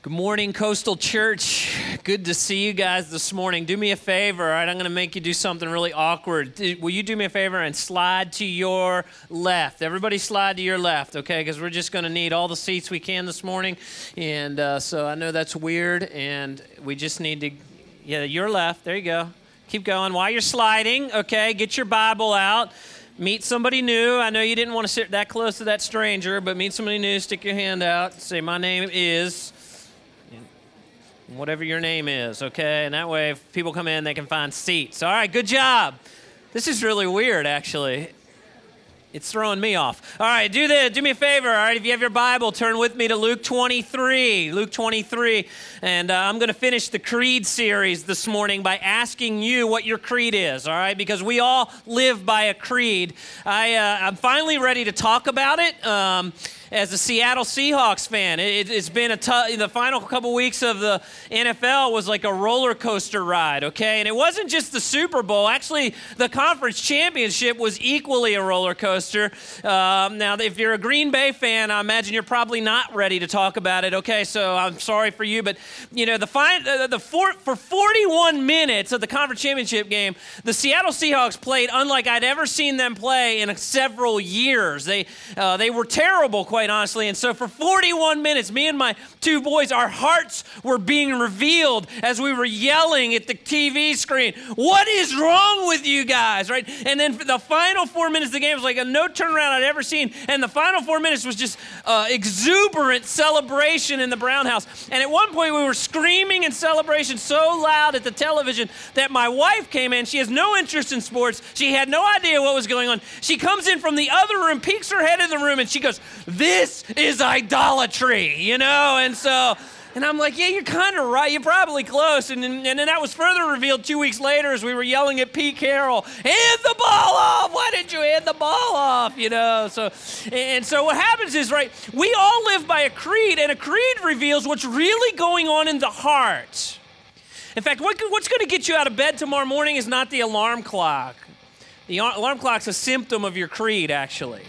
Good morning, Coastal Church. Good to see you guys this morning. Do me a favor, all right? I'm going to make you do something really awkward. Will you do me a favor and slide to your left? Everybody slide to your left, okay? Because we're just going to need all the seats we can this morning. And uh, so I know that's weird, and we just need to, yeah, your left. There you go. Keep going. While you're sliding, okay, get your Bible out meet somebody new. I know you didn't want to sit that close to that stranger, but meet somebody new, stick your hand out, say, My name is whatever your name is, okay? And that way, if people come in, they can find seats. All right, good job. This is really weird, actually. It's throwing me off. All right, do this. Do me a favor. All right, if you have your Bible, turn with me to Luke 23. Luke 23. And uh, I'm going to finish the Creed series this morning by asking you what your creed is, all right? Because we all live by a creed. I, uh, I'm finally ready to talk about it. Um, as a Seattle Seahawks fan. It, has been a tough, the final couple weeks of the NFL was like a roller coaster ride, okay? And it wasn't just the Super Bowl. Actually, the conference championship was equally a roller coaster. Um, now, if you're a Green Bay fan, I imagine you're probably not ready to talk about it, okay? So I'm sorry for you, but you know, the, uh, the four, for 41 minutes of the conference championship game, the Seattle Seahawks played unlike I'd ever seen them play in several years. They, uh, they were terrible, quite honestly. And so for 41 minutes, me and my two boys, our hearts were being revealed as we were yelling at the TV screen, What is wrong with you guys? Right? And then the final four minutes of the game was like a no turnaround I'd ever seen. And the final four minutes was just uh, exuberant celebration in the Brown House. And at one point, we were screaming in celebration so loud at the television that my wife came in. She has no interest in sports. She had no idea what was going on. She comes in from the other room, peeks her head in the room, and she goes, This this is idolatry, you know? And so, and I'm like, yeah, you're kind of right. You're probably close. And, and, and then that was further revealed two weeks later as we were yelling at Pete Carroll, hand the ball off. Why didn't you hand the ball off? You know, so, and so what happens is, right, we all live by a creed, and a creed reveals what's really going on in the heart. In fact, what, what's going to get you out of bed tomorrow morning is not the alarm clock. The alarm clock's a symptom of your creed, actually.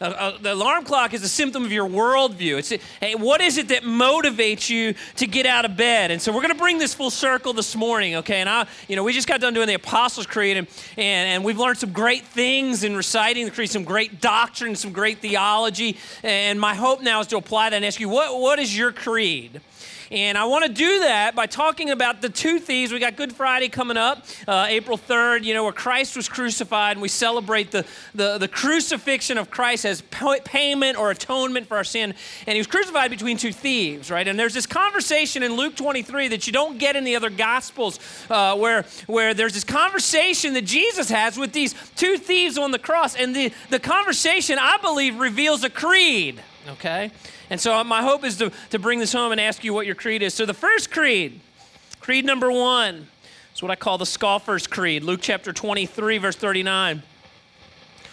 Uh, the alarm clock is a symptom of your worldview. It's hey, what is it that motivates you to get out of bed? And so we're going to bring this full circle this morning, okay? And I, you know, we just got done doing the Apostles' Creed, and, and, and we've learned some great things in reciting the Creed, some great doctrine, some great theology. And my hope now is to apply that and ask you, what, what is your creed? And I want to do that by talking about the two thieves. We got Good Friday coming up, uh, April 3rd, you know, where Christ was crucified, and we celebrate the, the, the crucifixion of Christ as payment or atonement for our sin. And he was crucified between two thieves, right? And there's this conversation in Luke 23 that you don't get in the other Gospels uh, where, where there's this conversation that Jesus has with these two thieves on the cross. And the, the conversation, I believe, reveals a creed, okay? And so uh, my hope is to, to bring this home and ask you what your creed is. So the first creed, creed number one, is what I call the scoffer's creed. Luke chapter 23, verse 39.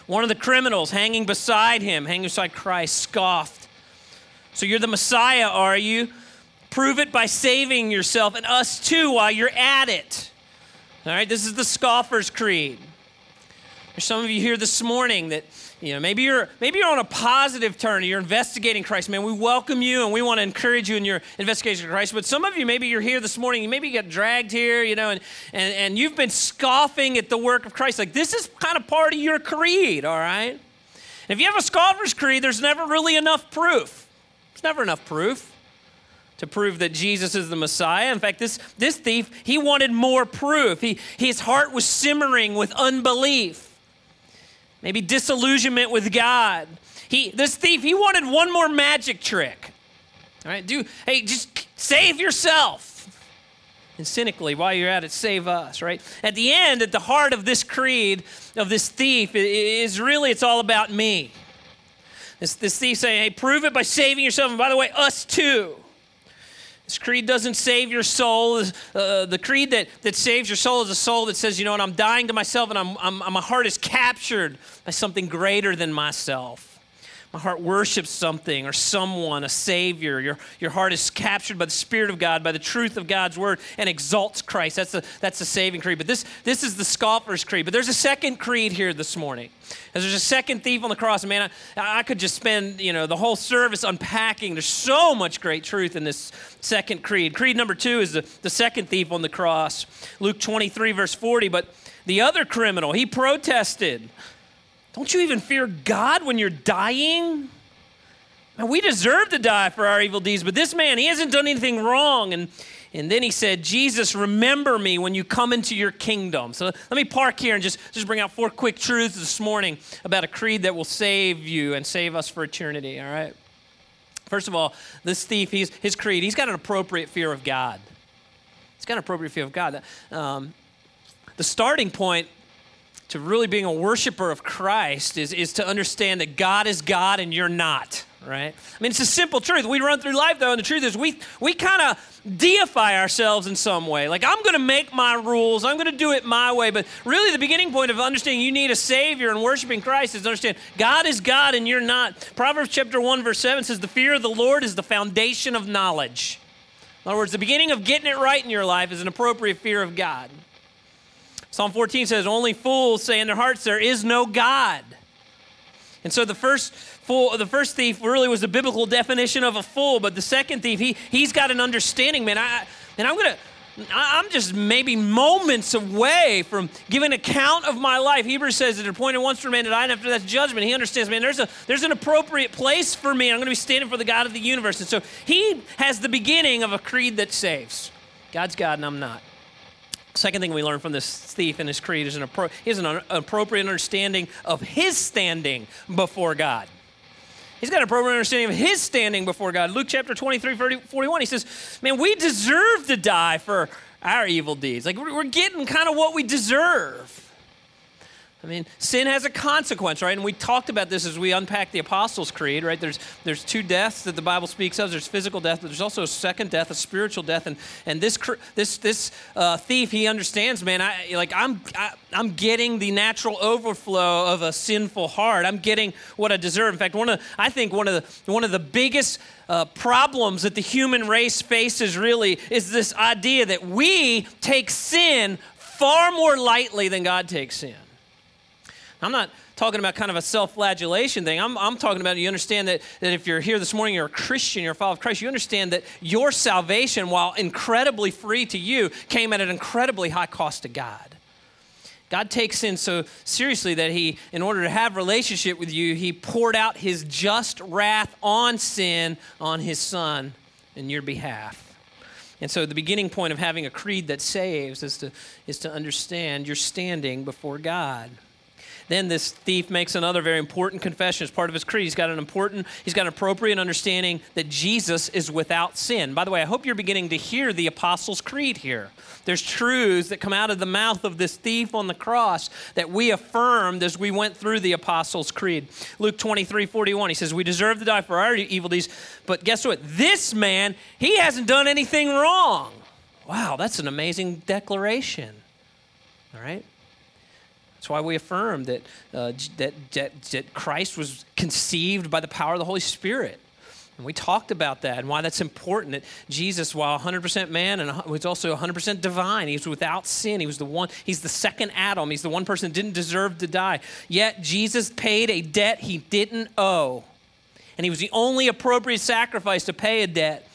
One of the criminals hanging beside him, hanging beside Christ, scoffed. So you're the Messiah, are you? Prove it by saving yourself and us too while you're at it. All right, this is the scoffer's creed. There's some of you here this morning that you know, maybe you're maybe you're on a positive turn. You're investigating Christ, man. We welcome you and we want to encourage you in your investigation of Christ. But some of you, maybe you're here this morning. You maybe get dragged here, you know, and, and and you've been scoffing at the work of Christ. Like this is kind of part of your creed, all right? If you have a scoffer's creed, there's never really enough proof. There's never enough proof to prove that Jesus is the Messiah. In fact, this, this thief, he wanted more proof. He, his heart was simmering with unbelief maybe disillusionment with God. He, this thief, he wanted one more magic trick. All right, do, hey, just save yourself. And cynically, while you're at it, save us, right? At the end, at the heart of this creed, of this thief, is really, it's all about me. This, this thief saying, hey, prove it by saving yourself. And by the way, us too. This creed doesn't save your soul. Uh, the creed that, that saves your soul is a soul that says, you know what, I'm dying to myself and I'm, I'm, my heart is captured by something greater than myself. My heart worships something or someone, a Savior. Your, your heart is captured by the Spirit of God, by the truth of God's Word, and exalts Christ. That's the, that's the saving creed. But this, this is the scoffer's creed. But there's a second creed here this morning. And there's a second thief on the cross. Man, I, I could just spend you know the whole service unpacking. There's so much great truth in this second creed. Creed number two is the, the second thief on the cross. Luke 23, verse 40. But the other criminal, he protested. Don't you even fear God when you're dying? Now, we deserve to die for our evil deeds, but this man, he hasn't done anything wrong. And, and then he said, Jesus, remember me when you come into your kingdom. So let me park here and just, just bring out four quick truths this morning about a creed that will save you and save us for eternity, all right? First of all, this thief, he's, his creed, he's got an appropriate fear of God. He's got an appropriate fear of God. Um, the starting point to really being a worshiper of Christ is, is to understand that God is God and you're not, right? I mean, it's a simple truth. We run through life, though, and the truth is we, we kind of deify ourselves in some way. Like, I'm going to make my rules, I'm going to do it my way. But really, the beginning point of understanding you need a Savior and worshiping Christ is to understand God is God and you're not. Proverbs chapter 1, verse 7 says, The fear of the Lord is the foundation of knowledge. In other words, the beginning of getting it right in your life is an appropriate fear of God. Psalm 14 says, Only fools say in their hearts, There is no God. And so the first fool, the first thief really was the biblical definition of a fool, but the second thief, he, he's got an understanding, man. I, and I'm going to. I'm just maybe moments away from giving account of my life. Hebrews says that appointed once for man to die, and after that's judgment. He understands, man, there's, a, there's an appropriate place for me. I'm going to be standing for the God of the universe. And so he has the beginning of a creed that saves. God's God, and I'm not. Second thing we learn from this thief and his creed is an, appro- an appropriate understanding of his standing before God. He's got an appropriate understanding of his standing before God. Luke chapter 23, 30, 41, he says, Man, we deserve to die for our evil deeds. Like, we're getting kind of what we deserve. I mean, sin has a consequence, right? And we talked about this as we unpacked the Apostles' Creed, right? There's, there's two deaths that the Bible speaks of. There's physical death, but there's also a second death, a spiritual death. And, and this, this, this uh, thief, he understands, man, I, like I'm, I, I'm getting the natural overflow of a sinful heart. I'm getting what I deserve. In fact, one of, I think one of the, one of the biggest uh, problems that the human race faces really is this idea that we take sin far more lightly than God takes sin. I'm not talking about kind of a self flagellation thing. I'm, I'm talking about you understand that, that if you're here this morning, you're a Christian, you're a follower of Christ, you understand that your salvation, while incredibly free to you, came at an incredibly high cost to God. God takes sin so seriously that he, in order to have relationship with you, he poured out his just wrath on sin on his son in your behalf. And so the beginning point of having a creed that saves is to, is to understand your standing before God. Then this thief makes another very important confession as part of his creed. He's got an important, he's got an appropriate understanding that Jesus is without sin. By the way, I hope you're beginning to hear the Apostles' Creed here. There's truths that come out of the mouth of this thief on the cross that we affirmed as we went through the Apostles' Creed. Luke 23, 41, he says, We deserve to die for our evil deeds, but guess what? This man, he hasn't done anything wrong. Wow, that's an amazing declaration. All right? That's why we affirm that, uh, that, that, that Christ was conceived by the power of the Holy Spirit. And we talked about that and why that's important. That Jesus, while 100% man and was also 100% divine, he was without sin. He was the one, he's the second Adam. He's the one person that didn't deserve to die. Yet Jesus paid a debt he didn't owe. And he was the only appropriate sacrifice to pay a debt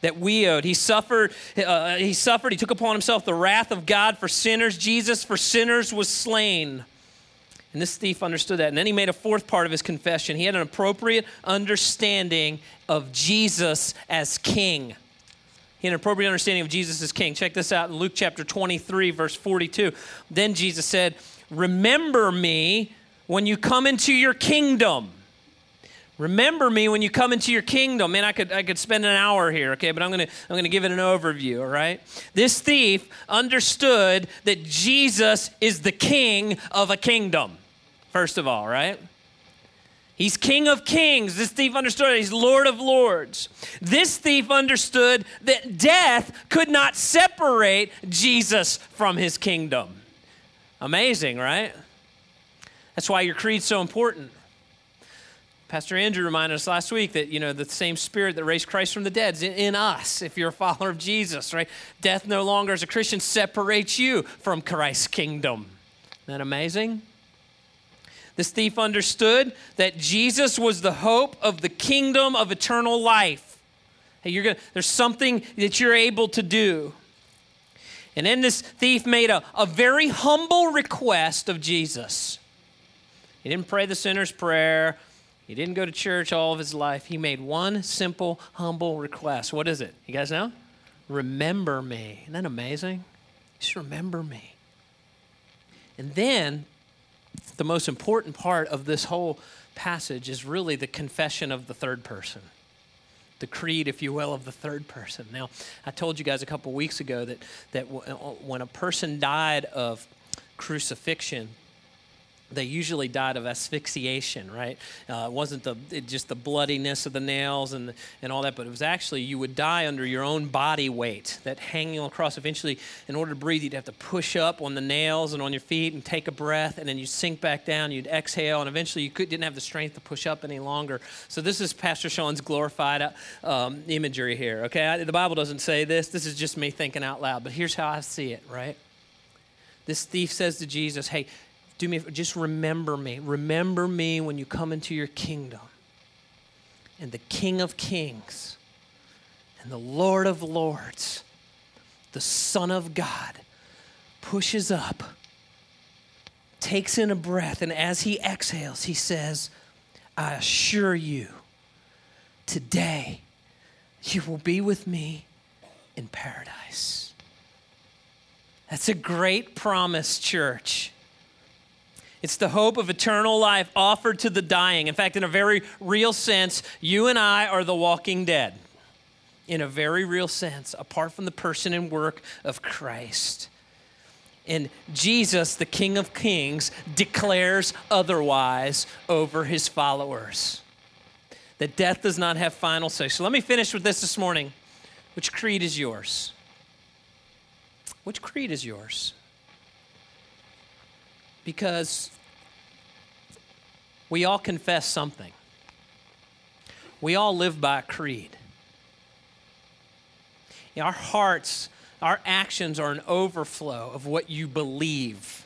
that we owed. He suffered, uh, he suffered, he took upon himself the wrath of God for sinners. Jesus for sinners was slain. And this thief understood that. And then he made a fourth part of his confession. He had an appropriate understanding of Jesus as king. He had an appropriate understanding of Jesus as king. Check this out in Luke chapter 23, verse 42. Then Jesus said, Remember me when you come into your kingdom. Remember me when you come into your kingdom. Man, I could, I could spend an hour here, okay, but I'm to I'm to give it an overview, all right? This thief understood that Jesus is the king of a kingdom, first of all, right? He's King of Kings. This thief understood he's Lord of Lords. This thief understood that death could not separate Jesus from his kingdom. Amazing, right? That's why your creed's so important. Pastor Andrew reminded us last week that, you know, the same spirit that raised Christ from the dead is in, in, us if you're a follower of Jesus, right? Death no longer as a Christian separates you from Christ's kingdom. Isn't that amazing? This thief understood that Jesus was the hope of the kingdom of eternal life. Hey, you're gonna, there's something that you're able to do. And then this thief made a, a very humble request of Jesus. He didn't pray the sinner's prayer. He didn't go to church all of his life. He made one simple, humble request. What is it? You guys know? Remember me. Isn't that amazing? Just remember me. And then, the most important part of this whole passage is really the confession of the third person the creed, if you will, of the third person. Now, I told you guys a couple weeks ago that, that uh, when a person died of crucifixion, they usually died of asphyxiation, right? Uh, it wasn't the it just the bloodiness of the nails and and all that, but it was actually you would die under your own body weight. That hanging across. Eventually, in order to breathe, you'd have to push up on the nails and on your feet and take a breath, and then you'd sink back down. You'd exhale, and eventually you could, didn't have the strength to push up any longer. So this is Pastor Sean's glorified um, imagery here. Okay, I, the Bible doesn't say this. This is just me thinking out loud. But here's how I see it. Right. This thief says to Jesus, "Hey." Do me, just remember me. Remember me when you come into your kingdom. And the King of Kings and the Lord of Lords, the Son of God, pushes up, takes in a breath, and as he exhales, he says, I assure you, today you will be with me in paradise. That's a great promise, church. It's the hope of eternal life offered to the dying. In fact, in a very real sense, you and I are the walking dead. In a very real sense, apart from the person and work of Christ. And Jesus, the King of Kings, declares otherwise over his followers. That death does not have final say. So let me finish with this this morning. Which creed is yours? Which creed is yours? Because we all confess something. We all live by a creed. Our hearts, our actions are an overflow of what you believe,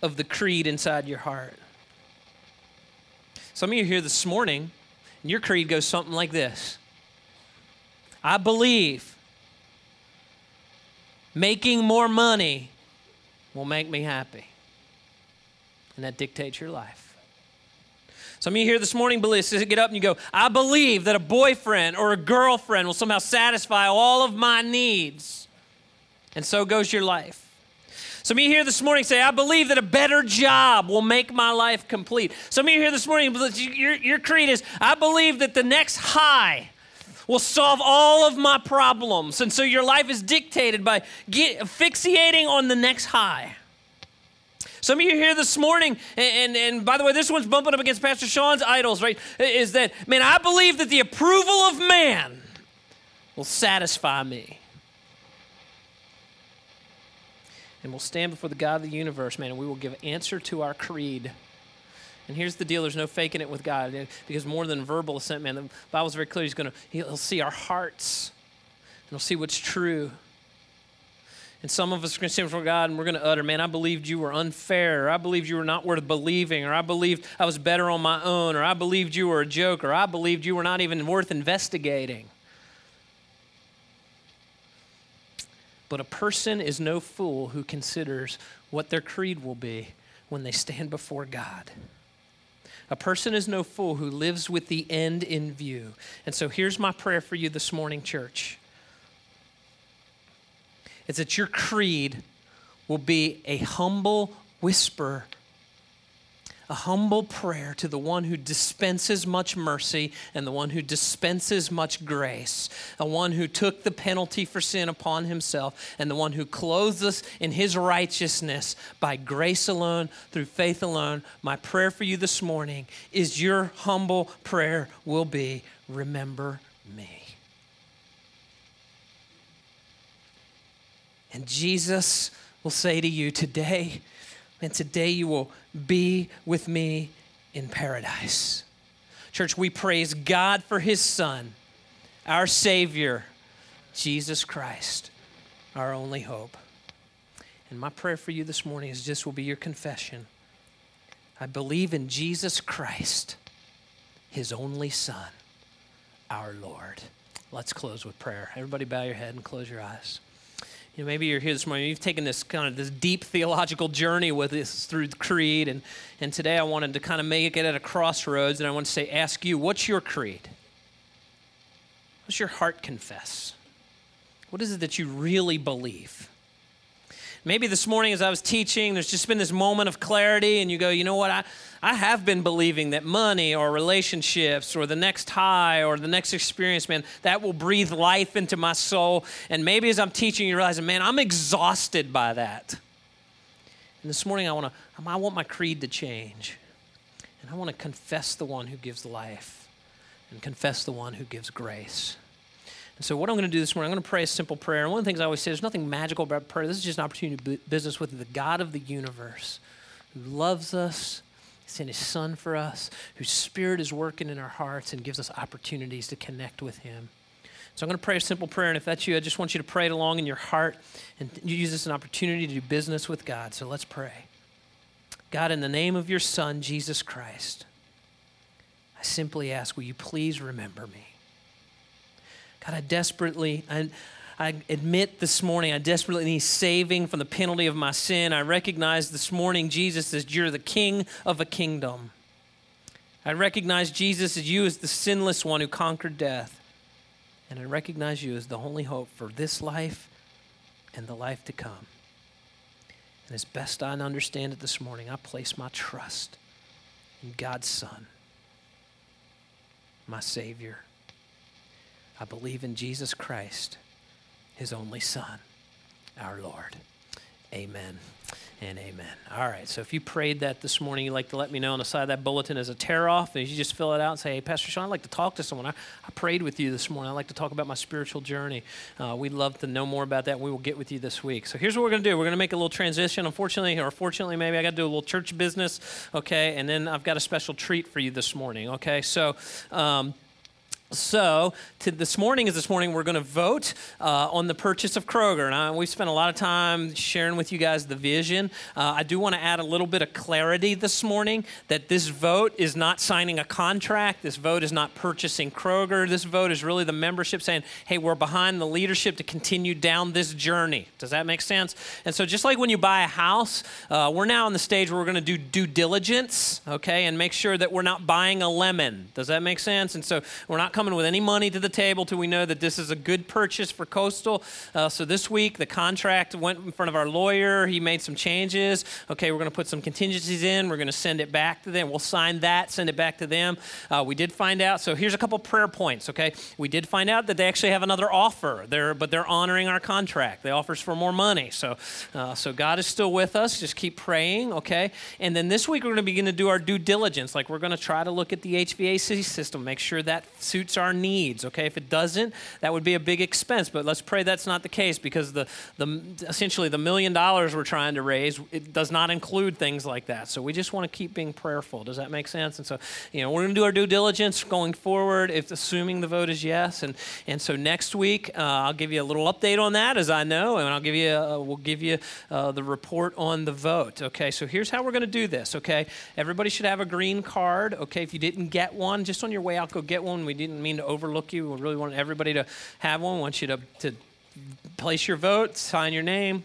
of the creed inside your heart. Some of you here this morning, and your creed goes something like this I believe making more money will make me happy and that dictates your life. Some of you here this morning believe, get up and you go, I believe that a boyfriend or a girlfriend will somehow satisfy all of my needs. And so goes your life. Some of you here this morning say, I believe that a better job will make my life complete. Some of you here this morning, your, your creed is, I believe that the next high will solve all of my problems. And so your life is dictated by get, fixating on the next high. Some of you here this morning, and, and, and, by the way, this one's bumping up against Pastor Sean's idols, right? Is that, man, I believe that the approval of man will satisfy me. And we'll stand before the God of the universe, man, and we will give answer to our creed. And here's the deal there's no faking it with God eh, because more than verbal assent, man, the Bible's very clear. He's going to, he'll see our hearts and he'll see what's true. And some of us are going to stand before God and we're going to utter, man, I believed you were unfair, or I believed you were not worth believing, or I believed I was better on my own, or I believed you were a joke, or I believed you were not even worth investigating. But a person is no fool who considers what their creed will be when they stand before God. A person is no fool who lives with the end in view. And so here's my prayer for you this morning, church is that your creed will be a humble whisper, a humble prayer to the one who dispenses much mercy and the one who dispenses much grace, a one who took the penalty for sin upon himself, and the one who clothes us in his righteousness by grace alone, through faith alone. My prayer for you this morning is your humble prayer will be remember me. And Jesus will say to you today, and today you will be with me in paradise. Church, we praise God for his Son, our Savior, Jesus Christ, our only hope. And my prayer for you this morning is this will be your confession. I believe in Jesus Christ, his only Son, our Lord. Let's close with prayer. Everybody bow your head and close your eyes. You know, maybe you're here this morning, you've taken this kind of this deep theological journey with us through the creed, and, and today I wanted to kind of make it at a crossroads, and I want to say, ask you, what's your creed? What's your heart confess? What is it that you really believe? Maybe this morning as I was teaching, there's just been this moment of clarity, and you go, you know what? I, I have been believing that money or relationships or the next high or the next experience, man, that will breathe life into my soul. And maybe as I'm teaching, you realize, man, I'm exhausted by that. And this morning, I want to, I want my creed to change. And I want to confess the one who gives life and confess the one who gives grace. So, what I'm going to do this morning, I'm going to pray a simple prayer. And one of the things I always say, there's nothing magical about prayer. This is just an opportunity to do business with the God of the universe who loves us, sent his son for us, whose spirit is working in our hearts and gives us opportunities to connect with him. So I'm going to pray a simple prayer, and if that's you, I just want you to pray it along in your heart and use this as an opportunity to do business with God. So let's pray. God, in the name of your Son, Jesus Christ, I simply ask, will you please remember me? God, I desperately, I, I admit this morning, I desperately need saving from the penalty of my sin. I recognize this morning, Jesus, as you're the king of a kingdom. I recognize Jesus as you as the sinless one who conquered death. And I recognize you as the only hope for this life and the life to come. And as best I understand it this morning, I place my trust in God's Son, my Savior. I believe in Jesus Christ, his only Son, our Lord. Amen and amen. All right, so if you prayed that this morning, you'd like to let me know on the side of that bulletin as a tear off, and you just fill it out and say, Hey, Pastor Sean, I'd like to talk to someone. I, I prayed with you this morning. I'd like to talk about my spiritual journey. Uh, we'd love to know more about that. We will get with you this week. So here's what we're going to do we're going to make a little transition. Unfortunately, or fortunately, maybe I got to do a little church business, okay? And then I've got a special treat for you this morning, okay? So, um, so, this morning is this morning we're going to vote uh, on the purchase of Kroger. And I, we've spent a lot of time sharing with you guys the vision. Uh, I do want to add a little bit of clarity this morning that this vote is not signing a contract. This vote is not purchasing Kroger. This vote is really the membership saying, hey, we're behind the leadership to continue down this journey. Does that make sense? And so, just like when you buy a house, uh, we're now in the stage where we're going to do due diligence, okay, and make sure that we're not buying a lemon. Does that make sense? And so, we're not coming with any money to the table till we know that this is a good purchase for Coastal. Uh, so this week, the contract went in front of our lawyer. He made some changes. Okay, we're going to put some contingencies in. We're going to send it back to them. We'll sign that, send it back to them. Uh, we did find out. So here's a couple prayer points. Okay, we did find out that they actually have another offer. They're, but they're honoring our contract. They offers for more money. So, uh, so God is still with us. Just keep praying. Okay, and then this week we're going to begin to do our due diligence. Like we're going to try to look at the HVAC system, make sure that suits our needs, okay? If it doesn't, that would be a big expense, but let's pray that's not the case because the, the essentially the million dollars we're trying to raise, it does not include things like that. So we just want to keep being prayerful. Does that make sense? And so, you know, we're going to do our due diligence going forward if assuming the vote is yes. And, and so next week, uh, I'll give you a little update on that as I know, and I'll give you, uh, we'll give you uh, the report on the vote, okay? So here's how we're going to do this, okay? Everybody should have a green card, okay? If you didn't get one, just on your way out, go get one. We didn't didn't mean to overlook you. We really want everybody to have one. We want you to, to place your vote, sign your name,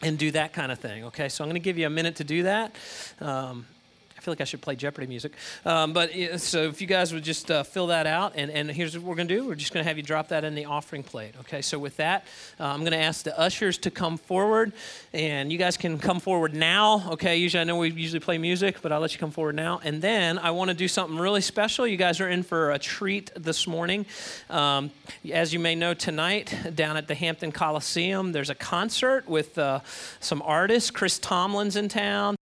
and do that kind of thing. Okay, so I'm going to give you a minute to do that. Um, feel like I should play Jeopardy music. Um, but so if you guys would just uh, fill that out, and, and here's what we're going to do. We're just going to have you drop that in the offering plate. Okay, so with that, uh, I'm going to ask the ushers to come forward, and you guys can come forward now. Okay, usually I know we usually play music, but I'll let you come forward now. And then I want to do something really special. You guys are in for a treat this morning. Um, as you may know, tonight down at the Hampton Coliseum, there's a concert with uh, some artists. Chris Tomlin's in town.